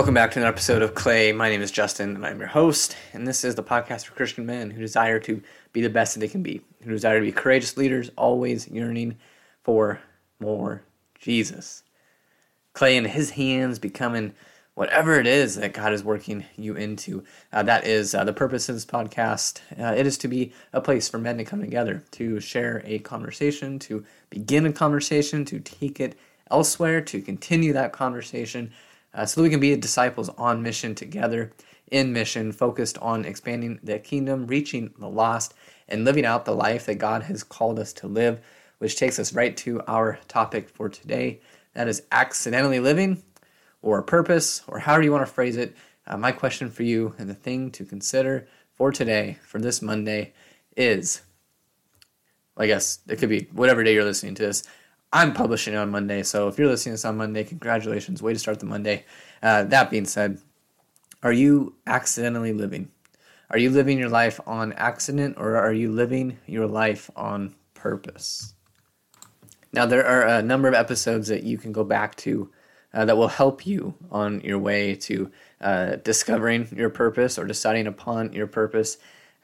Welcome back to another episode of Clay. My name is Justin, and I'm your host. And this is the podcast for Christian men who desire to be the best that they can be, who desire to be courageous leaders, always yearning for more Jesus. Clay in his hands becoming whatever it is that God is working you into. Uh, that is uh, the purpose of this podcast. Uh, it is to be a place for men to come together, to share a conversation, to begin a conversation, to take it elsewhere, to continue that conversation uh, so that we can be disciples on mission together, in mission, focused on expanding the kingdom, reaching the lost, and living out the life that God has called us to live, which takes us right to our topic for today. That is accidentally living or purpose, or however you want to phrase it. Uh, my question for you and the thing to consider for today, for this Monday, is I guess it could be whatever day you're listening to this. I'm publishing on Monday, so if you're listening to this on Monday, congratulations. Way to start the Monday. Uh, that being said, are you accidentally living? Are you living your life on accident or are you living your life on purpose? Now, there are a number of episodes that you can go back to uh, that will help you on your way to uh, discovering your purpose or deciding upon your purpose.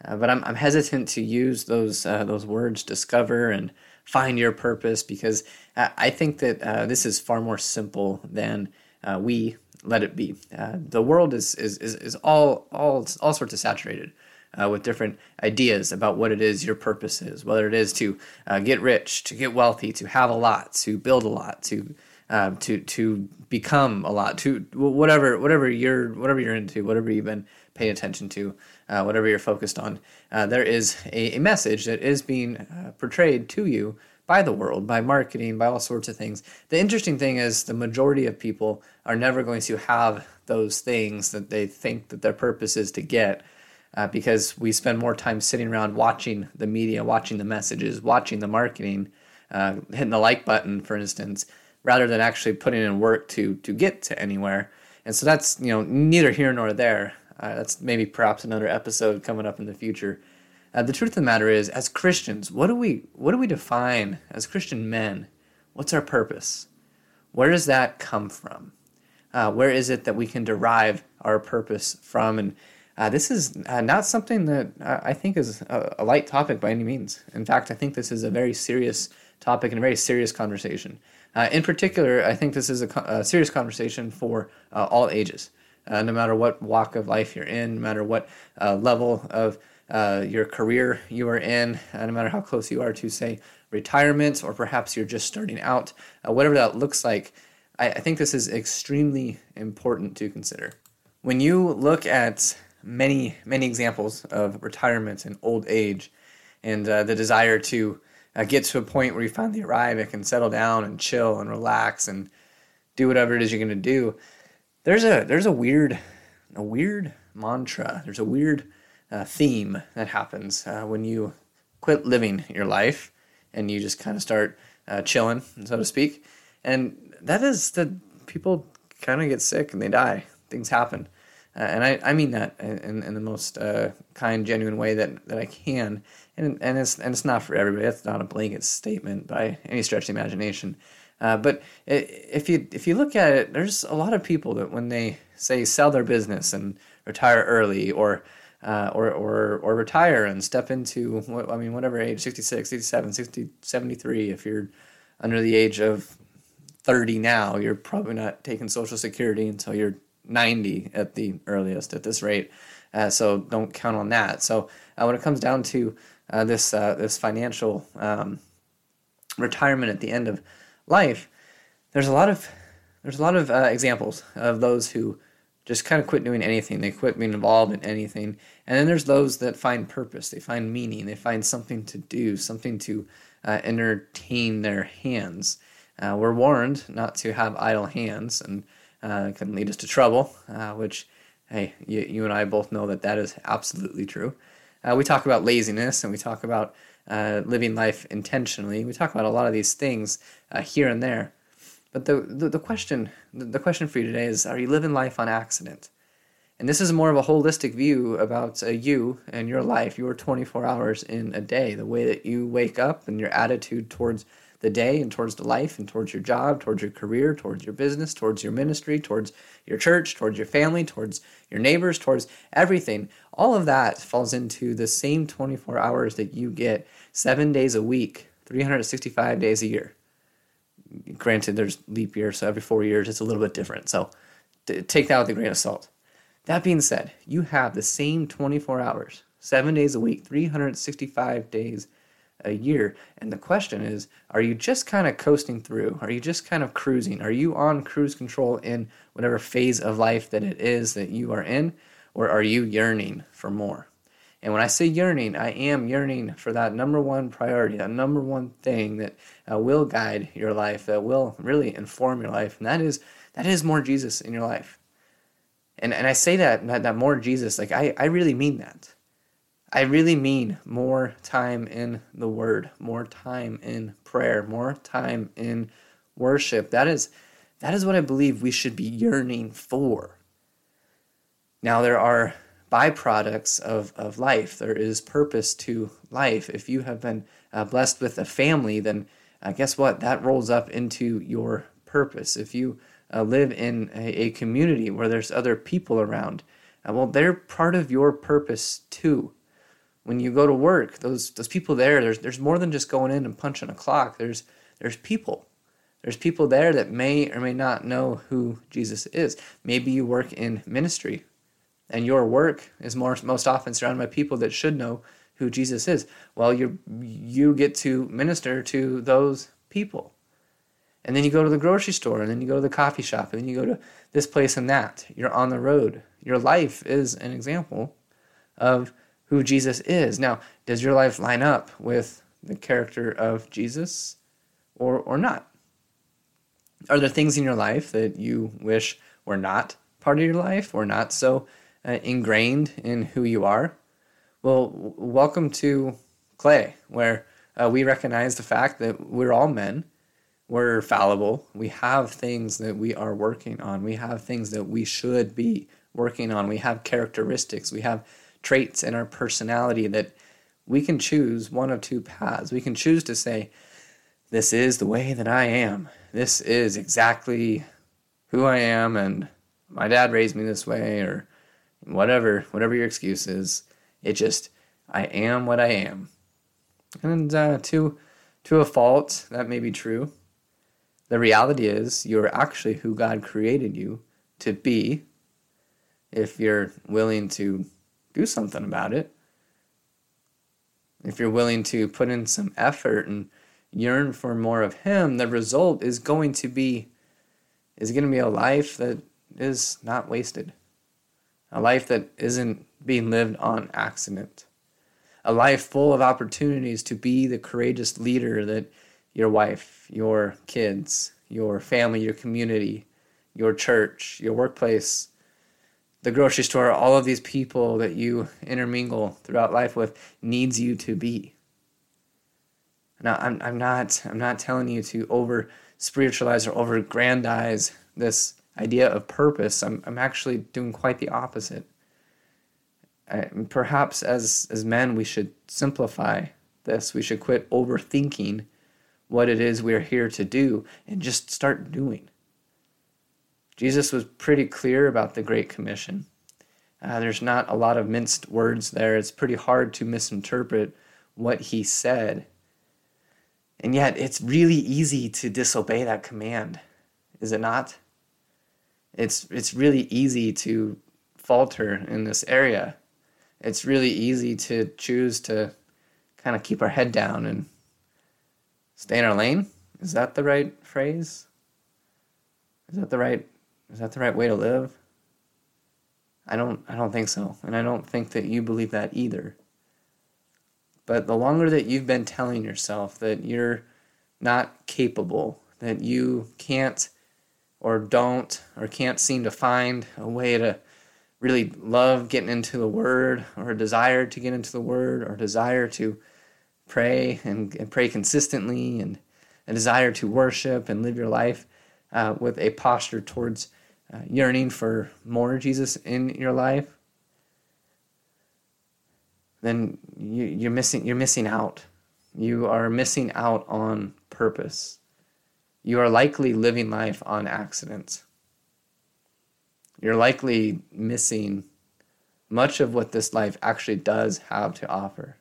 Uh, but I'm, I'm hesitant to use those uh, those words, discover and find your purpose because I think that uh, this is far more simple than uh, we let it be. Uh, the world is, is, is, is, all, all, all sorts of saturated uh, with different ideas about what it is your purpose is, whether it is to uh, get rich, to get wealthy, to have a lot, to build a lot, to uh, to to become a lot, to whatever whatever you're whatever you're into, whatever you've been paying attention to, uh, whatever you're focused on. Uh, there is a, a, message that is being uh, portrayed to you by the world, by marketing, by all sorts of things. The interesting thing is the majority of people are never going to have those things that they think that their purpose is to get. Uh, because we spend more time sitting around watching the media, watching the messages, watching the marketing, uh, hitting the like button, for instance, rather than actually putting in work to to get to anywhere. And so that's you know neither here nor there. Uh, that's maybe perhaps another episode coming up in the future. Uh, the truth of the matter is, as Christians, what do we what do we define as Christian men? What's our purpose? Where does that come from? Uh, where is it that we can derive our purpose from? And uh, this is uh, not something that uh, I think is a, a, light topic by any means. In fact, I think this is a very serious topic and a very serious conversation. Uh, in particular, I think this is a, a serious conversation for all ages uh, no matter what walk of life you're in, no matter what uh, level of uh, your career you are in, uh, no matter how close you are to, say, retirement, or perhaps you're just starting out, uh, whatever that looks like, I, I think this is extremely important to consider. When you look at many, many examples of retirement and old age and uh, the desire to get to a point where you finally arrive and can settle down and chill and relax and do whatever it is you're going to do, there's a there's a weird a weird mantra. There's a weird uh, theme that happens uh, when you quit living your life and you just kind of start uh, chilling, so to speak. And that is that people kind of get sick and they die. Things happen. Uh, and I, I mean that in, in the most uh, kind, genuine way that, that I can. And, and, it's, and it's not for everybody. That's not a blanket statement by any stretch of the imagination. Uh, but if you if you look at it, there's a lot of people that when they say sell their business and retire early, or uh, or, or or retire and step into I mean whatever age 66, 67, 60, 73 if you're under the age of 30 now, you're probably not taking social security until you're 90 at the earliest at this rate. Uh, so don't count on that. So uh, when it comes down to uh, this uh, this financial um, retirement at the end of life, there's a lot of there's a lot of uh, examples of those who just kind of quit doing anything. They quit being involved in anything. And then there's those that find purpose. They find meaning. They find something to do, something to uh, entertain their hands. Uh, we're warned not to have idle hands, and uh, can lead us to trouble. Which, hey, you, you, and I both know that that is absolutely true. Uh, we talk about laziness, and we talk about uh, living life intentionally. We talk about a lot of these things uh, here and there. But the, the, the question the question for you today is: Are you living life on accident? And this is more of a holistic view about uh, you and your life, your 24 hours in a day, the way that you wake up and your attitude towards the day and towards the life and towards your job, towards your career, towards your business, towards your ministry, towards your church, towards your family, towards your neighbors, towards everything. All of that falls into the same 24 hours that you get seven days a week, 365 days a year. Granted, there's leap year, so every four years it's a little bit different. So take that with a grain of salt. That being said, you have the same 24 hours, seven days a week, 365 days a year. And the question is are you just kind of coasting through? Are you just kind of cruising? Are you on cruise control in whatever phase of life that it is that you are in? Or are you yearning for more? And when I say yearning, I am yearning for that number one priority, that number one thing that uh, will guide your life, that will really inform your life, and that is that is more Jesus in your life. And and I say that that, that more Jesus, like I, I really mean that. I really mean more time in the Word, more time in prayer, more time in worship. That is, that is what I believe we should be yearning for. Now, there are byproducts of, of life, there is purpose to life. If you have been uh, blessed with a family, then uh, guess what? That rolls up into your purpose. If you uh, live in a, a, community where there's other people around, uh, well, they're part of your purpose too when you go to work, those those people there, there's there's more than just going in and punching a clock. There's there's people. There's people there that may or may not know who Jesus is. Maybe you work in ministry and your work is more most often surrounded by people that should know who Jesus is. Well, you you get to minister to those people. And then you go to the grocery store, and then you go to the coffee shop, and then you go to this place and that. You're on the road. Your life is an example of who Jesus is. Now, does your life line up with the character of Jesus or, or not? Are there things in your life that you wish were not part of your life or not so uh, ingrained in who you are? Well, w- welcome to Clay, where uh, we recognize the fact that we're all men. We're fallible. We have things that we are working on. We have things that we should be working on. We have characteristics. We have traits in our personality that we can choose one of two paths. We can choose to say, This is the way that I am. This is exactly who I am, and my dad raised me this way, or whatever, whatever your excuse is. It just, I am what I am. And uh, to, to a fault, that may be true. The reality is, you're actually who God created you to be if you're willing to do something about it. If you're willing to put in some effort and yearn for more of him, the result is going to be is going to be a life that is not wasted. A life that isn't being lived on accident. A life full of opportunities to be the courageous leader that your wife, your kids, your family, your community, your church, your workplace, the grocery store, all of these people that you intermingle throughout life with needs you to be. Now, I'm, I'm not I'm not telling you to over spiritualize or over grandize this idea of purpose. I'm I'm actually doing quite the opposite. I, perhaps as as men, we should simplify this. We should quit overthinking what it is we're here to do and just start doing. Jesus was pretty clear about the Great Commission. Uh, there's not a lot of minced words there. It's pretty hard to misinterpret what he said. And yet, it's really easy to disobey that command, is it not? It's, it's really easy to falter in this area. It's really easy to choose to kind of keep our head down and stay in our lane. Is that the right phrase? Is that the right is that the right way to live? I don't I don't think so. And I don't think that you believe that either. But the longer that you've been telling yourself that you're not capable, that you can't or don't or can't seem to find a way to really love getting into the word or a desire to get into the word or desire to pray and, and pray consistently and a desire to worship and live your life uh, with a posture towards uh, yearning for more Jesus in your life, then you, you're missing you're missing out. You are missing out on purpose. You are likely living life on accident. You're likely missing much of what this life actually does have to offer.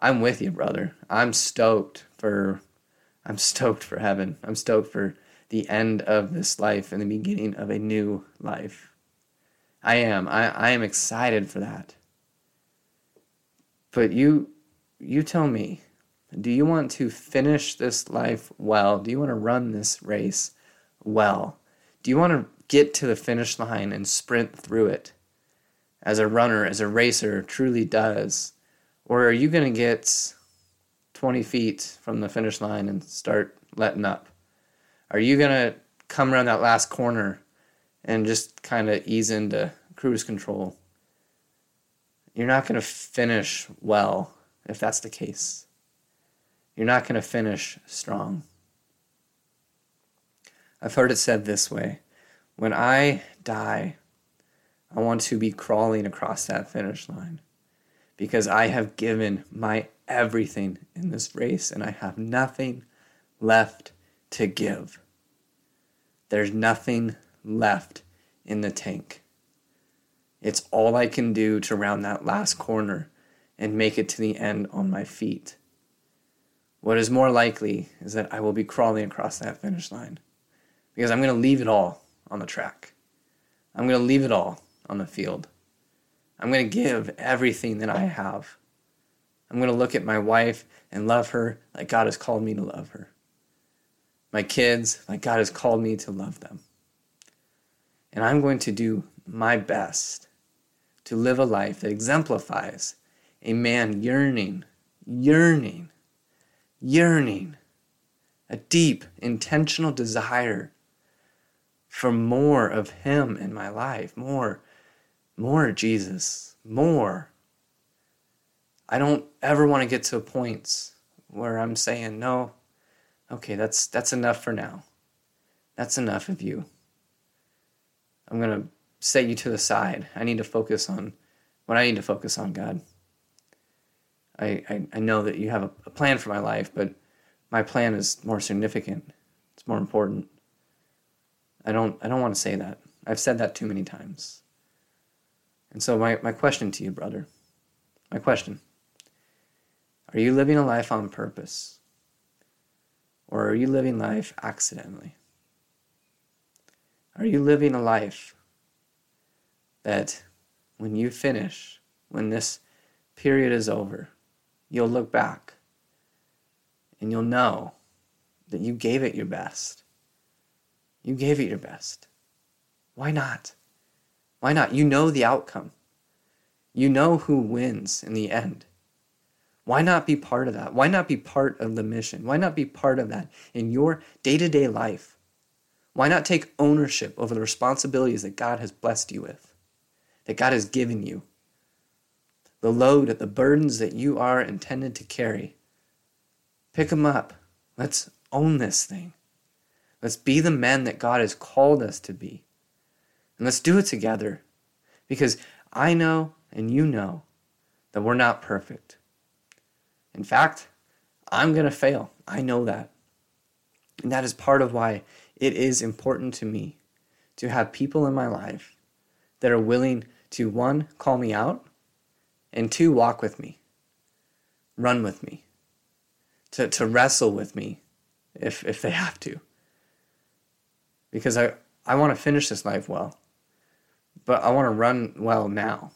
I'm with you, brother. I'm stoked for I'm stoked for heaven. I'm stoked for the end of this life and the beginning of a new life. I am. I, I am excited for that. But you you tell me, do you want to finish this life well? Do you want to run this race well? Do you want to get to the finish line and sprint through it as a runner, as a racer truly does? Or are you going to get 20 feet from the finish line and start letting up? Are you to come around that last corner and just kind of ease into cruise control? You're not to finish well if that's the case. You're not to finish strong. I've heard it said this way when I die, I want to be crawling across that finish line because I have given my everything in this race and I have nothing left to give. There's nothing left in the tank. It's all I can do to round that last corner and make it to the end on my feet. What is more likely is that I will be crawling across that finish line because I'm going to leave it all on the track. I'm going to leave it all on the field. I'm going to give everything that I have. I'm going to look at my wife and love her like God has called me to love her. My kids, like God has called me to love them. And I'm going to do my best to live a life that exemplifies a man yearning, yearning, yearning, a deep, intentional desire for more of Him in my life, more, more Jesus, more. I don't ever want to get to a point where I'm saying, no, okay, that's that's enough for now. That's enough of you. I'm gonna set you to the side. I need to focus on what I need to focus on, God. I, I, I know that you have a, a plan for my life, but my plan is more significant. It's more important. I don't I don't want to say that. I've said that too many times. And so my, my question to you, brother, my question. Are you living a life on purpose? Or are you living life accidentally? Are you living a life that when you finish, when this period is over, you'll look back and you'll know that you gave it your best. You gave it your best. Why not? Why not? You know the outcome. You know who wins in the end. Why not be part of that? Why not be part of the mission? Why not be part of that in your day to day life? Why not take ownership over the responsibilities that God has blessed you with, that God has given you? the load, the burdens that you are intended to carry. Pick them up. Let's own this thing. Let's be the men that God has called us to be. And let's do it together. Because I know and you know that we're not perfect. In fact, I'm going to fail. I know that. And that is part of why it is important to me to have people in my life that are willing to, one, call me out, and two, walk with me, run with me, to, to wrestle with me if, if they have to. Because I, I want to finish this life well, but I want to run well now.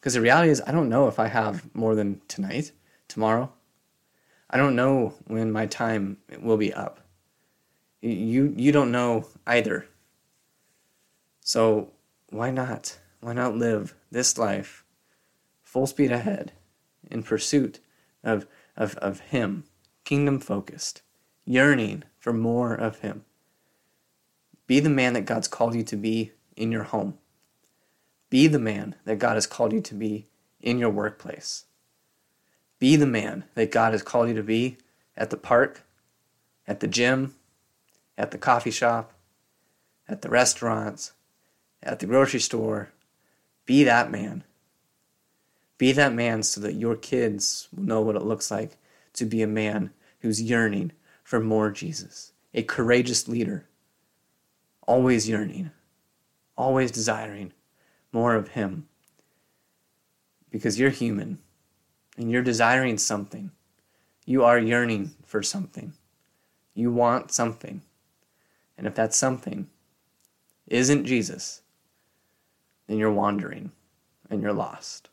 Because the reality is, I don't know if I have more than tonight, tomorrow. I don't know when my time will be up. You, you don't know either. So why not? Why not live this life full speed ahead in pursuit of, of, of Him, kingdom focused, yearning for more of Him. Be the man that God's called you to be in your home. Be the man that God has called you to be in your workplace. Be the man that God has called you to be at the park, at the gym, at the coffee shop, at the restaurants, at the grocery store. Be that man be that man so that your kids will know what it looks like to be a man who's yearning for more Jesus, a courageous leader, always yearning, always desiring more of Him. Because you're human and you're desiring something. You are yearning for something. You want something. And if that something isn't Jesus, then you're wandering and you're lost.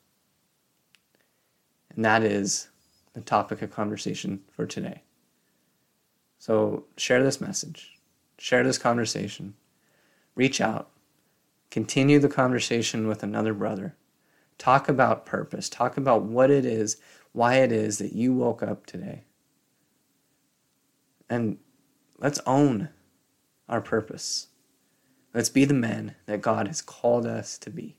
And that is the topic of conversation for today. So share this message, share this conversation, reach out, continue the conversation with another brother. Talk about purpose, talk about what it is, why it is that you woke up today. And let's own our purpose. Let's be the men that God has called us to be.